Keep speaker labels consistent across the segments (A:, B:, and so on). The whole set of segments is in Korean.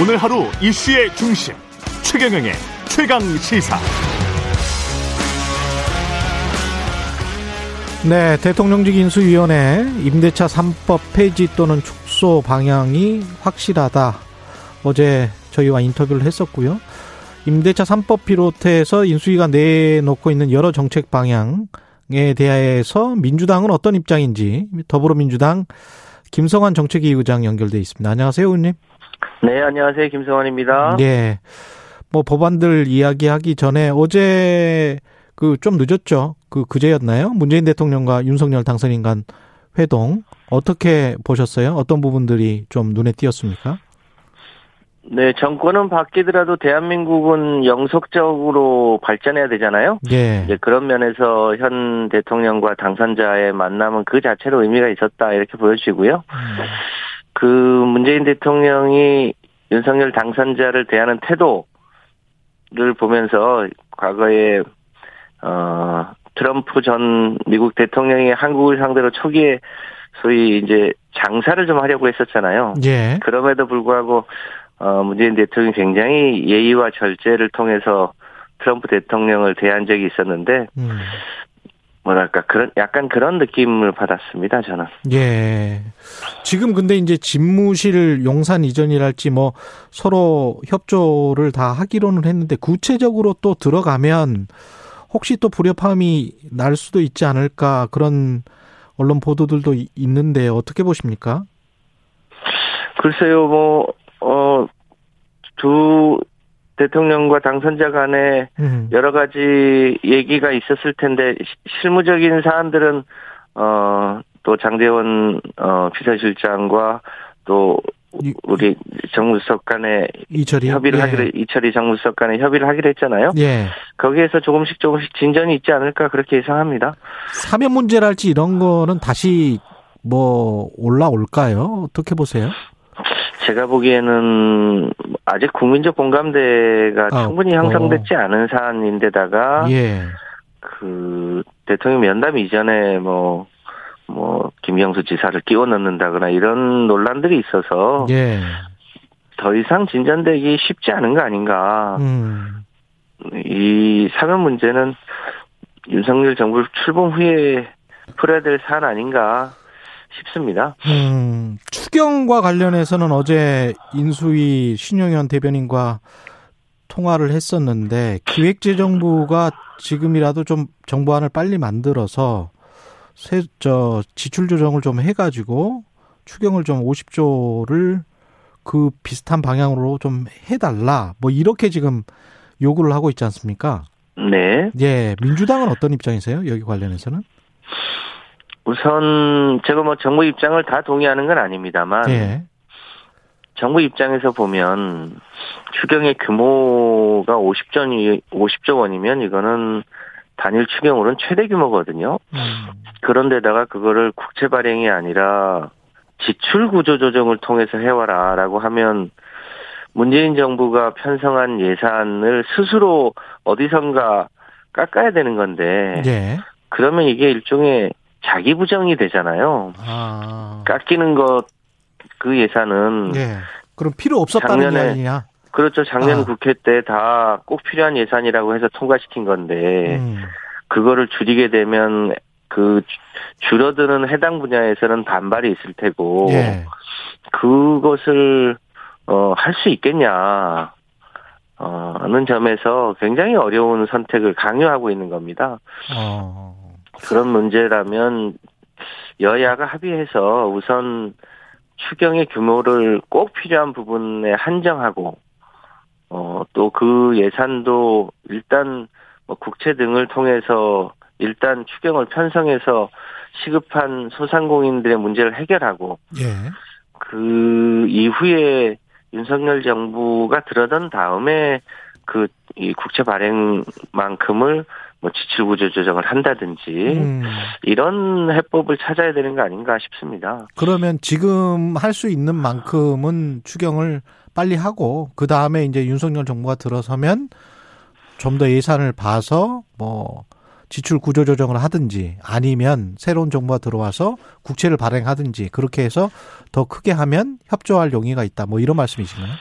A: 오늘 하루 이슈의 중심 최경영의 최강 시사.
B: 네, 대통령직 인수위원회 임대차 3법 폐지 또는 축소 방향이 확실하다. 어제 저희와 인터뷰를 했었고요. 임대차 3법 비롯해서 인수위가 내놓고 있는 여러 정책 방향에 대해서 민주당은 어떤 입장인지 더불어민주당 김성환 정책위 의장 연결돼 있습니다. 안녕하세요, 의원님.
C: 네, 안녕하세요. 김성환입니다.
B: 예. 뭐 법안들 이야기하기 전에 어제 그 좀 늦었죠. 그 그제였나요? 문재인 대통령과 윤석열 당선인 간 회동 어떻게 보셨어요? 어떤 부분들이 좀 눈에 띄었습니까?
C: 네, 정권은 바뀌더라도 대한민국은 영속적으로 발전해야 되잖아요.
B: 예.
C: 이제 그런 면에서 현 대통령과 당선자의 만남은 그 자체로 의미가 있었다 이렇게 보여지고요. 그 문재인 대통령이 윤석열 당선자를 대하는 태도를 보면서 과거에 어 트럼프 전 미국 대통령이 한국을 상대로 초기에 소위 이제 장사를 좀 하려고 했었잖아요.
B: 예.
C: 그럼에도 불구하고 어 문재인 대통령이 굉장히 예의와 절제를 통해서 트럼프 대통령을 대한 적이 있었는데
B: 음.
C: 뭐랄까 그런 약간 그런 느낌을 받았습니다 저는.
B: 예. 지금 근데 이제 집무실 용산 이전이랄지 뭐 서로 협조를 다 하기로는 했는데 구체적으로 또 들어가면 혹시 또 불협화음이 날 수도 있지 않을까 그런 언론 보도들도 이- 있는데 어떻게 보십니까?
C: 글쎄요, 뭐, 어, 두 대통령과 당선자 간에
B: 음.
C: 여러 가지 얘기가 있었을 텐데, 시- 실무적인 사안들은, 어, 또 장대원, 어, 비서실장과 또,
B: 이-
C: 우리 정무수석 간에
B: 이철이
C: 협의를
B: 예.
C: 하기로, 이철이 정무수석 간에 협의를 하기로 했잖아요.
B: 예.
C: 거기에서 조금씩 조금씩 진전이 있지 않을까 그렇게 예상합니다.
B: 사면 문제랄지 이런 거는 다시 뭐 올라올까요? 어떻게 보세요?
C: 제가 보기에는 아직 국민적 공감대가
B: 아,
C: 충분히
B: 어.
C: 형성됐지 않은 사안인데다가
B: 예.
C: 그 대통령 면담 이전에 뭐뭐 김경수 지사를 끼워 넣는다거나 이런 논란들이 있어서
B: 예.
C: 더 이상 진전되기 쉽지 않은 거 아닌가.
B: 음.
C: 이 사면 문제는 윤석열 정부 출범 후에 풀어야 될 사안 아닌가 싶습니다.
B: 음, 추경과 관련해서는 어제 인수위 신용현 대변인과 통화를 했었는데 기획재정부가 지금이라도 좀 정부안을 빨리 만들어서 세, 저, 지출 조정을 좀 해가지고 추경을 좀 50조를 그 비슷한 방향으로 좀 해달라. 뭐 이렇게 지금 요구를 하고 있지 않습니까?
C: 네.
B: 예, 민주당은 어떤 입장이세요? 여기 관련해서는?
C: 우선 제가 뭐 정부 입장을 다 동의하는 건 아닙니다만
B: 예.
C: 정부 입장에서 보면 추경의 규모가 50조 50조 원이면 이거는 단일 추경으로는 최대 규모거든요.
B: 음,
C: 그런데다가 그거를 국채 발행이 아니라 지출 구조 조정을 통해서 해와라라고 하면 문재인 정부가 편성한 예산을 스스로 어디선가 깎아야 되는 건데
B: 예.
C: 그러면 이게 일종의 자기 부정이 되잖아요.
B: 아.
C: 깎이는 것 그 예산은
B: 예. 그럼 필요 없었다는
C: 작년에
B: 이야기냐?
C: 그렇죠. 작년
B: 아.
C: 국회 때 다 꼭 필요한 예산이라고 해서 통과시킨 건데
B: 음.
C: 그거를 줄이게 되면 그 주- 줄어드는 해당 분야에서는 반발이 있을 테고
B: 예.
C: 그것을 어 할 수 있겠냐 어는 점에서 굉장히 어려운 선택을 강요하고 있는 겁니다.
B: 어.
C: 그런 문제라면 여야가 합의해서 우선 추경의 규모를 꼭 필요한 부분에 한정하고 어 또 그 예산도 일단 뭐 국채 등을 통해서 일단 추경을 편성해서 시급한 소상공인들의 문제를 해결하고
B: 예.
C: 그 이후에 윤석열 정부가 들어선 다음에 그 이 국채 발행만큼을 뭐 지출 구조 조정을 한다든지
B: 음.
C: 이런 해법을 찾아야 되는 거 아닌가 싶습니다.
B: 그러면 지금 할 수 있는 만큼은 추경을 빨리 하고 그 다음에 이제 윤석열 정부가 들어서면 좀 더 예산을 봐서 뭐 지출 구조 조정을 하든지 아니면 새로운 정부가 들어와서 국채를 발행하든지 그렇게 해서 더 크게 하면 협조할 용의가 있다. 뭐 이런 말씀이신가요?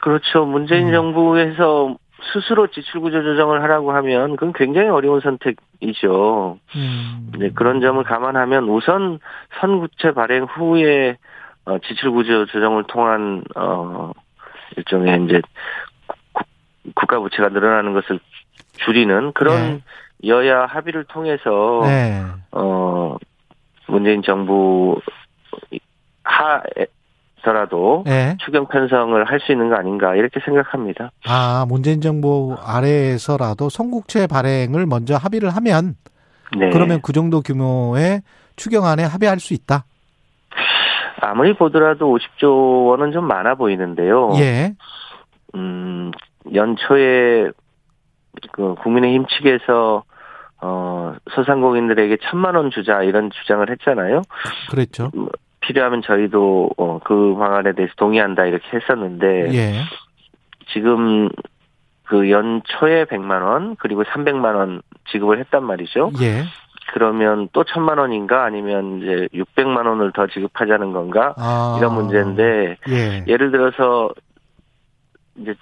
C: 그렇죠. 문재인
B: 음.
C: 정부에서 스스로 지출 구조 조정을 하라고 하면 그건 굉장히 어려운 선택이죠.
B: 음.
C: 네, 그런 점을 감안하면 우선 선구체 발행 후에 어, 지출 구조 조정을 통한 어 일종의 이제 국- 국가 부채가 늘어나는 것을 줄이는 그런 여야 합의를 통해서
B: 네.
C: 어 문재인 정부 하 에서라도
B: 네.
C: 추경 편성을 할 수 있는 거 아닌가 이렇게 생각합니다.
B: 아, 문재인 정부 아래에서라도 성국채 발행을 먼저 합의를 하면
C: 네.
B: 그러면 그 정도 규모의 추경안에 합의할 수 있다.
C: 아무리 보더라도 50조 원은 좀 많아 보이는데요.
B: 예.
C: 음, 연초에 그 국민의힘 측에서 어 소상공인들에게 천만 원 주자 이런 주장을 했잖아요.
B: 그랬죠.
C: 필요하면 저희도 어, 그 방안에 대해서 동의한다 이렇게 했었는데
B: 예.
C: 지금 그 연초에 100만 원 그리고 300만 원 지급을 했단 말이죠.
B: 예.
C: 그러면 또 천만 원인가 아니면 이제 600만 원을 더 지급하자는 건가
B: 아.
C: 이런 문제인데
B: 예.
C: 예를 들어서 이제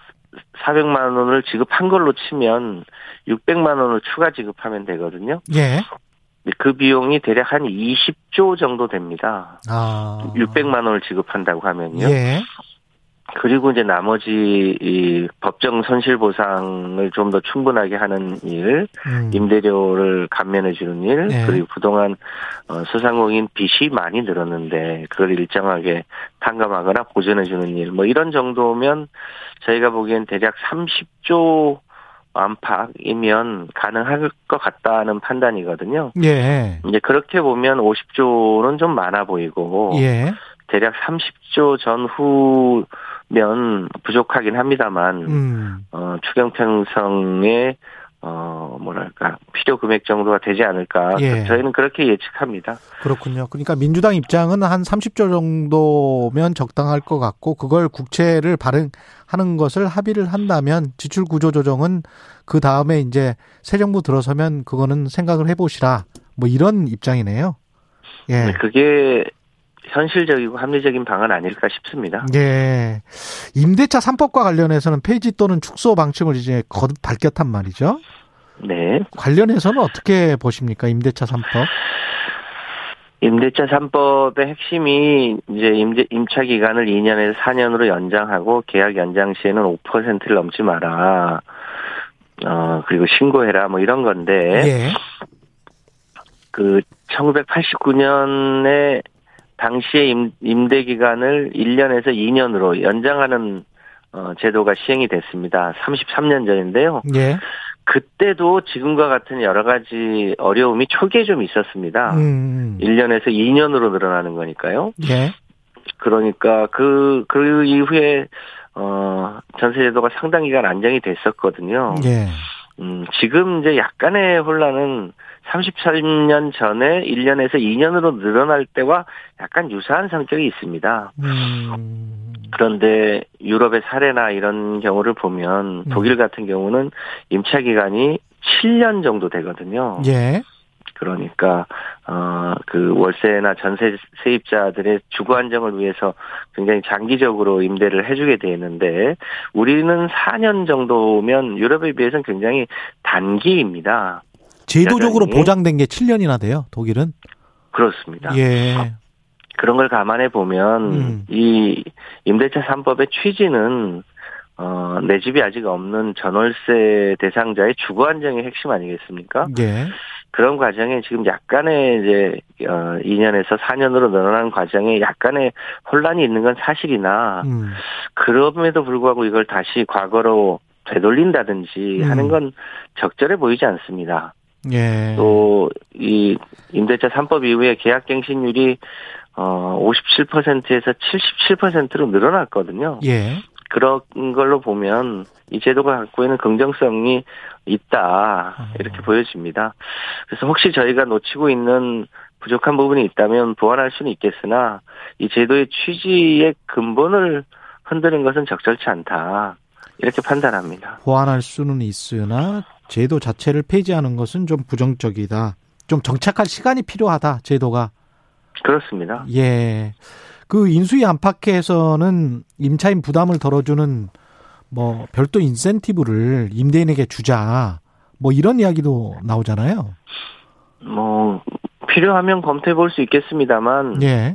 C: 400만 원을 지급한 걸로 치면 600만 원을 추가 지급하면 되거든요.
B: 예.
C: 그 비용이 대략 한 20조 정도 됩니다.
B: 아.
C: 600만 원을 지급한다고 하면요.
B: 예.
C: 그리고 이제 나머지 이 법정 손실 보상을 좀 더 충분하게 하는 일,
B: 음.
C: 임대료를 감면해 주는 일,
B: 네.
C: 그리고 그동안 어, 소상공인 빚이 많이 늘었는데 그걸 일정하게 탕감하거나 보전해 주는 일, 뭐 이런 정도면 저희가 보기엔 대략 30조 안팎이면 가능할 것 같다는 판단이거든요.
B: 예.
C: 이제 그렇게 보면 50조는 좀 많아 보이고
B: 예.
C: 대략 30조 전후면 부족하긴 합니다만
B: 음.
C: 어, 추경 편성에 어 뭐랄까 필요 금액 정도가 되지 않을까
B: 예.
C: 저희는 그렇게 예측합니다.
B: 그렇군요. 그러니까 민주당 입장은 한 30조 정도면 적당할 것 같고 그걸 국채를 발행하는 것을 합의를 한다면 지출 구조 조정은 그 다음에 이제 새 정부 들어서면 그거는 생각을 해보시라 뭐 이런 입장이네요. 예.
C: 네, 그게 현실적이고 합리적인 방안 아닐까 싶습니다.
B: 예. 임대차 3법과 관련해서는 폐지 또는 축소 방침을 이제 거듭 밝혔단 말이죠.
C: 네.
B: 관련해서는 어떻게 보십니까? 임대차 3법?
C: 임대차 3법의 핵심이 이제 임대, 임차 기간을 2년에서 4년으로 연장하고 계약 연장 시에는 5%를 넘지 마라. 어, 그리고 신고해라 뭐 이런 건데
B: 예.
C: 그 1989년에 당시의 임, 임대 기간을 1년에서 2년으로 연장하는 어, 제도가 시행이 됐습니다. 33년 전인데요.
B: 예.
C: 그때도 지금과 같은 여러 가지 어려움이 초기에 좀 있었습니다.
B: 음.
C: 1년에서 2년으로 늘어나는 거니까요.
B: 예.
C: 그러니까 그, 그 이후에, 어, 전세제도가 상당 기간 안정이 됐었거든요.
B: 예.
C: 음, 지금 이제 약간의 혼란은 33년 전에 1년에서 2년으로 늘어날 때와 약간 유사한 성격이 있습니다.
B: 음.
C: 그런데 유럽의 사례나 이런 경우를 보면
B: 음.
C: 독일 같은 경우는 임차 기간이 7년 정도 되거든요.
B: 예.
C: 그러니까 어그 월세나 전세 세입자들의 주거 안정을 위해서 굉장히 장기적으로 임대를 해주게 돼 있는데 우리는 4년 정도면 유럽에 비해서는 굉장히 단기입니다.
B: 제도적으로? 보장된 게 7년이나 돼요, 독일은.
C: 그렇습니다.
B: 예.
C: 그런 걸 감안해 보면
B: 음.
C: 이 임대차 3법의 취지는 어, 내 집이 아직 없는 전월세 대상자의 주거 안정이 핵심 아니겠습니까?
B: 예.
C: 그런 과정에 지금 약간의 이제 어 2년에서 4년으로 늘어난 과정에 약간의 혼란이 있는 건 사실이나
B: 음.
C: 그럼에도 불구하고 이걸 다시 과거로 되돌린다든지
B: 음.
C: 하는 건 적절해 보이지 않습니다.
B: 예.
C: 또 이 임대차 3법 이후에 계약갱신율이 어 57%에서 77%로 늘어났거든요.
B: 예.
C: 그런 걸로 보면 이 제도가 갖고 있는 긍정성이 있다 이렇게 보여집니다. 그래서 혹시 저희가 놓치고 있는 부족한 부분이 있다면 보완할 수는 있겠으나 이 제도의 취지의 근본을 흔드는 것은 적절치 않다 이렇게 판단합니다.
B: 보완할 수는 있으나 제도 자체를 폐지하는 것은 좀 부정적이다. 좀 정착할 시간이 필요하다. 제도가.
C: 그렇습니다.
B: 예. 그 인수위 안팎에서는 임차인 부담을 덜어주는 뭐 별도 인센티브를 임대인에게 주자. 뭐 이런 이야기도 나오잖아요.
C: 뭐 필요하면 검토해 볼 수 있겠습니다만
B: 예.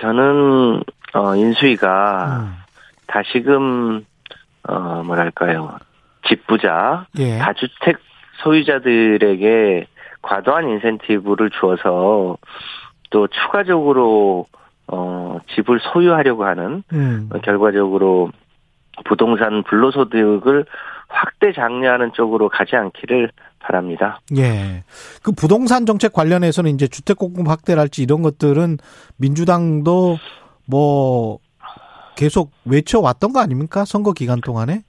C: 저는 어 인수위가
B: 음.
C: 다시금 어 뭐랄까요 집부자
B: 예.
C: 다주택 소유자들에게 과도한 인센티브를 주어서 또 추가적으로 어 집을 소유하려고 하는
B: 음.
C: 어, 결과적으로 부동산 불로소득을 확대 장려하는 쪽으로 가지 않기를 바랍니다.
B: 예. 그 부동산 정책 관련해서는 이제 주택 공급 확대랄지 이런 것들은 민주당도 뭐 계속 외쳐왔던 거 아닙니까? 선거 기간 동안에?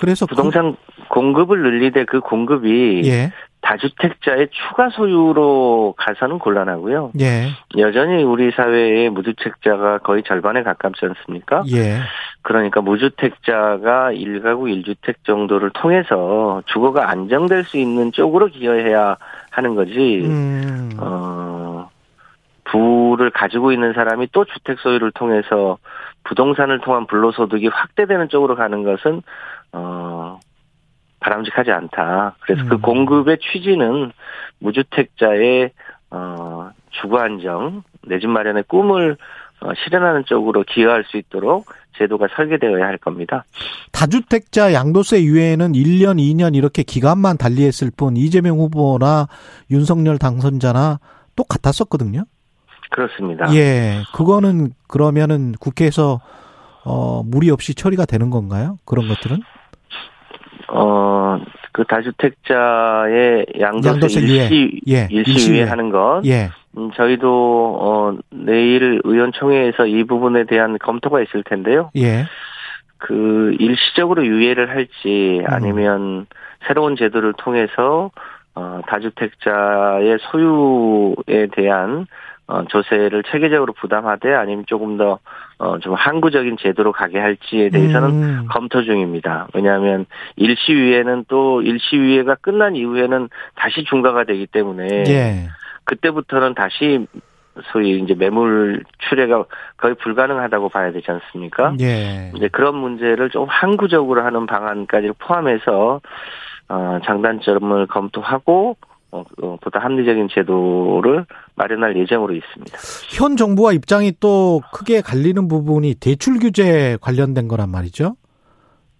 B: 그래서
C: 부동산 공급을 늘리되 그 공급이
B: 그, 예.
C: 다주택자의 추가 소유로 가서는 곤란하고요.
B: 예.
C: 여전히 우리 사회의 무주택자가 거의 절반에 가깝지 않습니까?
B: 예.
C: 그러니까 무주택자가 1가구 1주택 정도를 통해서 주거가 안정될 수 있는 쪽으로 기여해야 하는 거지.
B: 음.
C: 어, 부를 가지고 있는 사람이 또 주택 소유를 통해서 부동산을 통한 불로소득이 확대되는 쪽으로 가는 것은 어 바람직하지 않다. 그래서 그
B: 음.
C: 공급의 취지는 무주택자의 어 주거 안정, 내 집 마련의 꿈을 어, 실현하는 쪽으로 기여할 수 있도록 제도가 설계되어야 할 겁니다.
B: 다주택자 양도세 유예는 1년, 2년 이렇게 기간만 달리했을 뿐 이재명 후보나 윤석열 당선자나 똑같았었거든요.
C: 그렇습니다.
B: 예. 그거는 그러면은 국회에서 어 무리 없이 처리가 되는 건가요? 그런 것들은?
C: 어, 그 다주택자의 양도세,
B: 양도세 유예.
C: 일시,
B: 예.
C: 일시
B: 일시유예.
C: 유예 하는 것.
B: 예.
C: 음, 저희도, 어, 내일 의원총회에서 이 부분에 대한 검토가 있을 텐데요.
B: 예.
C: 그, 일시적으로 유예를 할지,
B: 음.
C: 아니면 새로운 제도를 통해서, 어, 다주택자의 소유에 대한, 어, 조세를 체계적으로 부담하되, 아니면 조금 더, 어, 좀 항구적인 제도로 가게 할지에 대해서는
B: 음.
C: 검토 중입니다. 왜냐하면 일시유예는 또 일시유예가 끝난 이후에는 다시 중과가 되기 때문에
B: 예.
C: 그때부터는 다시 소위 이제 매물 출회가 거의 불가능하다고 봐야 되지 않습니까?
B: 예.
C: 이제 그런 문제를 좀 항구적으로 하는 방안까지 포함해서 어, 장단점을 검토하고 보다 합리적인 제도를 마련할 예정으로 있습니다.
B: 현 정부와 입장이 또 크게 갈리는 부분이 대출 규제 관련된 거란 말이죠.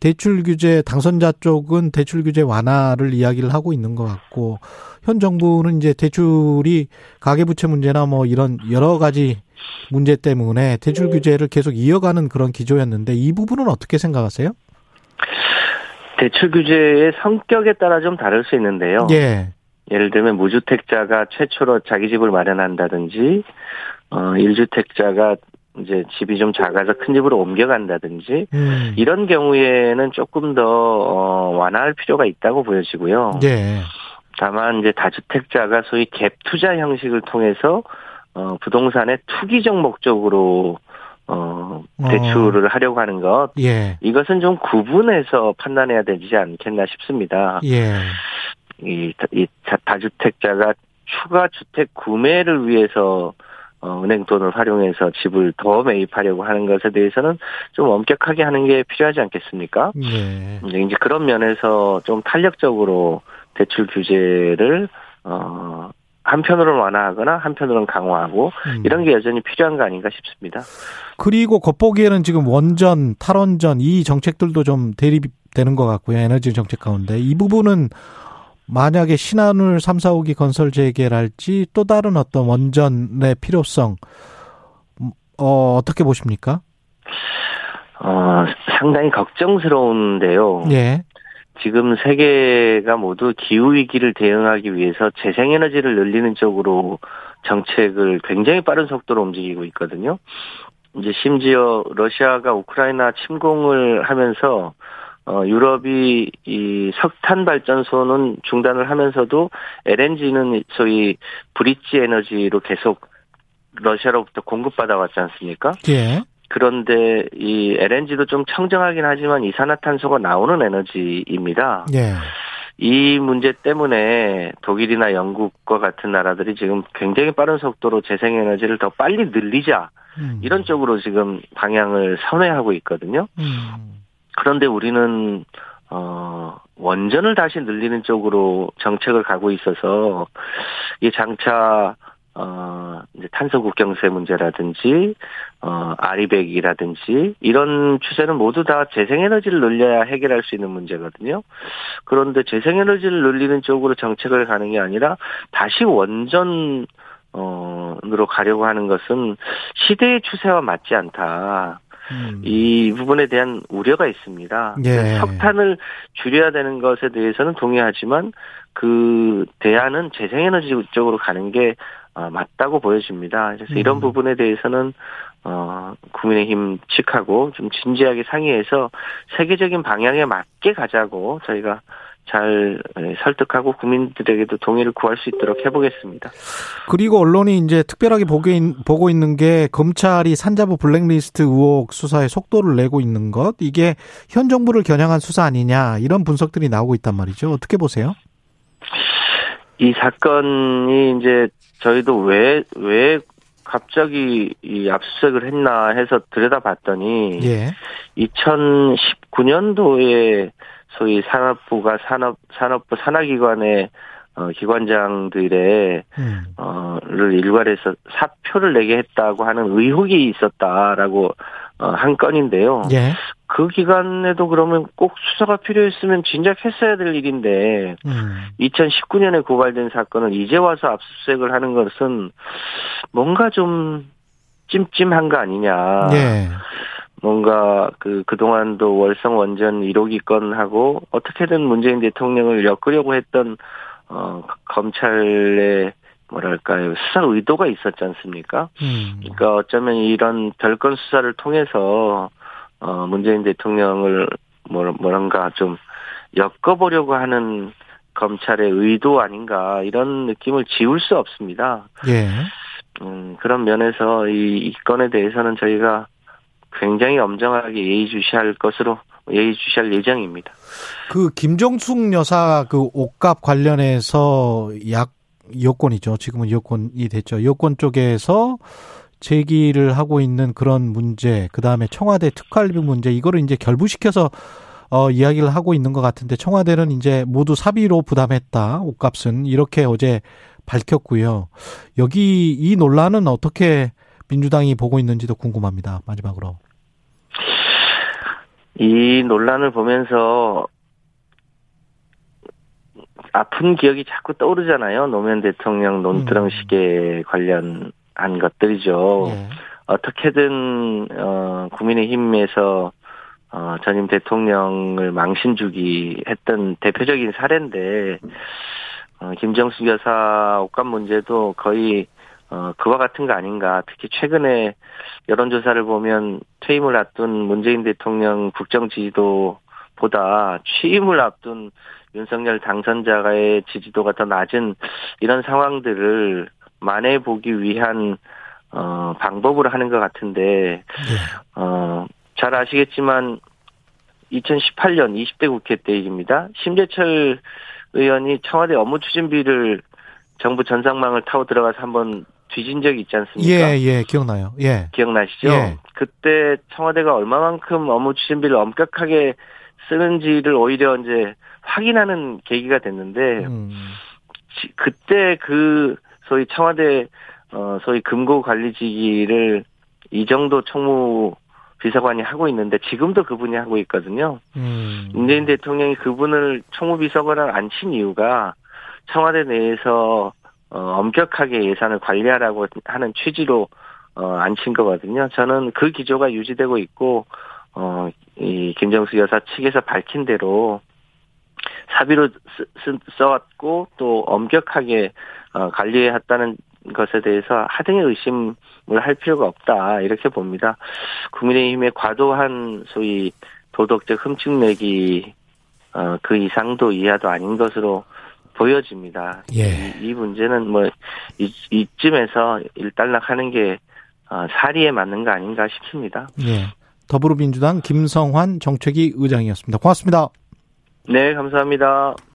B: 대출 규제 당선자 쪽은 대출 규제 완화를 이야기를 하고 있는 것 같고 현 정부는 이제 대출이 가계부채 문제나 뭐 이런 여러 가지 문제 때문에 대출 규제를 계속 이어가는 그런 기조였는데 이 부분은 어떻게 생각하세요?
C: 대출 규제의 성격에 따라 좀 다를 수 있는데요.
B: 예.
C: 예를 들면 무주택자가 최초로 자기 집을 마련한다든지 어 1주택자가 이제 집이 좀 작아서 큰 집으로 옮겨간다든지
B: 음.
C: 이런 경우에는 조금 더 어, 완화할 필요가 있다고 보여지고요.
B: 예.
C: 다만 이제 다주택자가 소위 갭 투자 형식을 통해서 어 부동산의 투기적 목적으로 어 대출을 하려고 하는 것
B: 예.
C: 이것은 좀 구분해서 판단해야 되지 않겠나 싶습니다.
B: 예.
C: 이, 이 다- 다주택자가 추가 주택 구매를 위해서 어, 은행 돈을 활용해서 집을 더 매입하려고 하는 것에 대해서는 좀 엄격하게 하는 게 필요하지 않겠습니까?
B: 예.
C: 이제 이제 그런 면에서 좀 탄력적으로 대출 규제를 어 한편으로는 완화하거나 한편으로는 강화하고
B: 음.
C: 이런 게 여전히 필요한 거 아닌가 싶습니다.
B: 그리고 겉보기에는 지금 원전, 탈원전 이 정책들도 좀 대립되는 것 같고요. 에너지 정책 가운데 이 부분은 만약에 신한울 3, 4, 5기 건설 재개랄지 또 다른 어떤 원전의 필요성 음, 어, 어떻게 보십니까?
C: 어 상당히 걱정스러운데요.
B: 예.
C: 지금 세계가 모두 기후 위기를 대응하기 위해서 재생 에너지를 늘리는 쪽으로 정책을 굉장히 빠른 속도로 움직이고 있거든요. 이제 심지어 러시아가 우크라이나 침공을 하면서 어 유럽이 이 석탄 발전소는 중단을 하면서도 LNG는 소위 브릿지 에너지로 계속 러시아로부터 공급받아 왔지 않습니까?
B: 예.
C: 그런데 이 LNG도 좀 청정하긴 하지만 이산화탄소가 나오는 에너지입니다.
B: 예.
C: 이 문제 때문에 독일이나 영국과 같은 나라들이 지금 굉장히 빠른 속도로 재생에너지를 더 빨리 늘리자
B: 음.
C: 이런 쪽으로 지금 방향을 선회하고 있거든요.
B: 음.
C: 그런데 우리는 어 원전을 다시 늘리는 쪽으로 정책을 가고 있어서 이 장차 어, 이제 탄소 국경세 문제라든지, 어, 아리백이라든지, 이런 추세는 모두 다 재생에너지를 늘려야 해결할 수 있는 문제거든요. 그런데 재생에너지를 늘리는 쪽으로 정책을 가는 게 아니라, 다시 원전, 어, 으로 가려고 하는 것은 시대의 추세와 맞지 않다. 음. 이 부분에 대한 우려가 있습니다. 예. 석탄을 줄여야 되는 것에 대해서는 동의하지만 그 대안은 재생에너지 쪽으로 가는 게 어, 맞다고 보여집니다. 그래서 이런 음. 부분에 대해서는 어, 국민의힘 측하고 좀 진지하게 상의해서 세계적인 방향에 맞게 가자고 저희가 잘 예, 설득하고 국민들에게도 동의를 구할 수 있도록 해보겠습니다.
B: 그리고 언론이 이제 특별하게 보고 있는 게 검찰이 산자부 블랙리스트 의혹 수사에 속도를 내고 있는 것 이게 현 정부를 겨냥한 수사 아니냐 이런 분석들이 나오고 있단 말이죠. 어떻게 보세요?
C: 이 사건이 이제 저희도 왜, 왜 갑자기 이 압수수색을 했나 해서 들여다봤더니 예. 2019년도에 소위 산업부가 산업 산업부 산하기관의 어, 기관장들의 음. 어를 일괄해서 사표를 내게 했다고 하는 의혹이 있었다라고 어, 한 건인데요. 예. 그 기간에도 그러면 꼭 수사가 필요했으면 진작 했어야 될 일인데 음. 2019년에 고발된 사건을 이제 와서 압수수색을 하는 것은 뭔가 좀 찜찜한 거 아니냐. 예. 뭔가 그 그동안도 월성 원전 1호기 건하고 어떻게든 문재인 대통령을 엮으려고 했던 어 검찰의 뭐랄까요 수사 의도가 있었지 않습니까? 음. 그러니까 어쩌면 이런 별건 수사를 통해서 어 문재인 대통령을 뭐 뭐란가 좀 엮어보려고 하는 검찰의 의도 아닌가 이런 느낌을 지울 수 없습니다. 예. 음 그런 면에서 이, 이 건에 대해서는 저희가 굉장히 엄정하게 예의주시할 것으로 예의주시할 예정입니다.
B: 그 김정숙 여사 그 옷값 관련해서 약 여권이죠. 지금은 여권이 됐죠. 여권 쪽에서 제기를 하고 있는 그런 문제, 그 다음에 청와대 특활비 문제, 이거를 이제 결부시켜서 어, 이야기를 하고 있는 것 같은데 청와대는 이제 모두 사비로 부담했다. 옷값은 이렇게 어제 밝혔고요. 여기 이 논란은 어떻게 민주당이 보고 있는지도 궁금합니다. 마지막으로.
C: 이 논란을 보면서 아픈 기억이 자꾸 떠오르잖아요. 노무현 대통령 논두렁식에 음. 관련한 것들이죠. 예. 어떻게든 어 국민의힘에서 어 전임 대통령을 망신 주기 했던 대표적인 사례인데 어 김정숙 여사 옷값 문제도 거의 어, 그와 같은 거 아닌가. 특히 최근에 여론조사를 보면 퇴임을 앞둔 문재인 대통령 국정 지지도보다 취임을 앞둔 윤석열 당선자의 지지도가 더 낮은 이런 상황들을 만회해 보기 위한 어, 방법으로 하는 것 같은데, 네. 어, 잘 아시겠지만 2018년 20대 국회 때입니다. 심재철 의원이 청와대 업무 추진비를 정부 전상망을 타고 들어가서 한번 뒤진 적이 있지 않습니까?
B: 예, 예, 기억나요. 예.
C: 기억나시죠? 예. 그때 청와대가 얼마만큼 업무 추진비를 엄격하게 쓰는지를 오히려 이제 확인하는 계기가 됐는데, 음. 그때 그 소위 청와대 어 소위 금고 관리직을 이 정도 총무 비서관이 하고 있는데 지금도 그분이 하고 있거든요. 음. 문재인 대통령이 그분을 총무비서관을 앉힌 이유가 청와대 내에서 어, 엄격하게 예산을 관리하라고 하는 취지로 어, 앉힌 거거든요. 저는 그 기조가 유지되고 있고 어, 이 김정수 여사 측에서 밝힌 대로 사비로 쓰, 써왔고 또 엄격하게 어, 관리해왔다는 것에 대해서 하등의 의심을 할 필요가 없다 이렇게 봅니다. 국민의힘의 과도한 소위 도덕적 흠집내기 어, 그 이상도 이하도 아닌 것으로 보여집니다. 예. 이, 이 문제는 뭐 이, 이쯤에서 일단락하는 게 어, 사리에 맞는 거 아닌가 싶습니다.
B: 예. 더불어민주당 김성환 정책위 의장이었습니다. 고맙습니다.
C: 네, 감사합니다.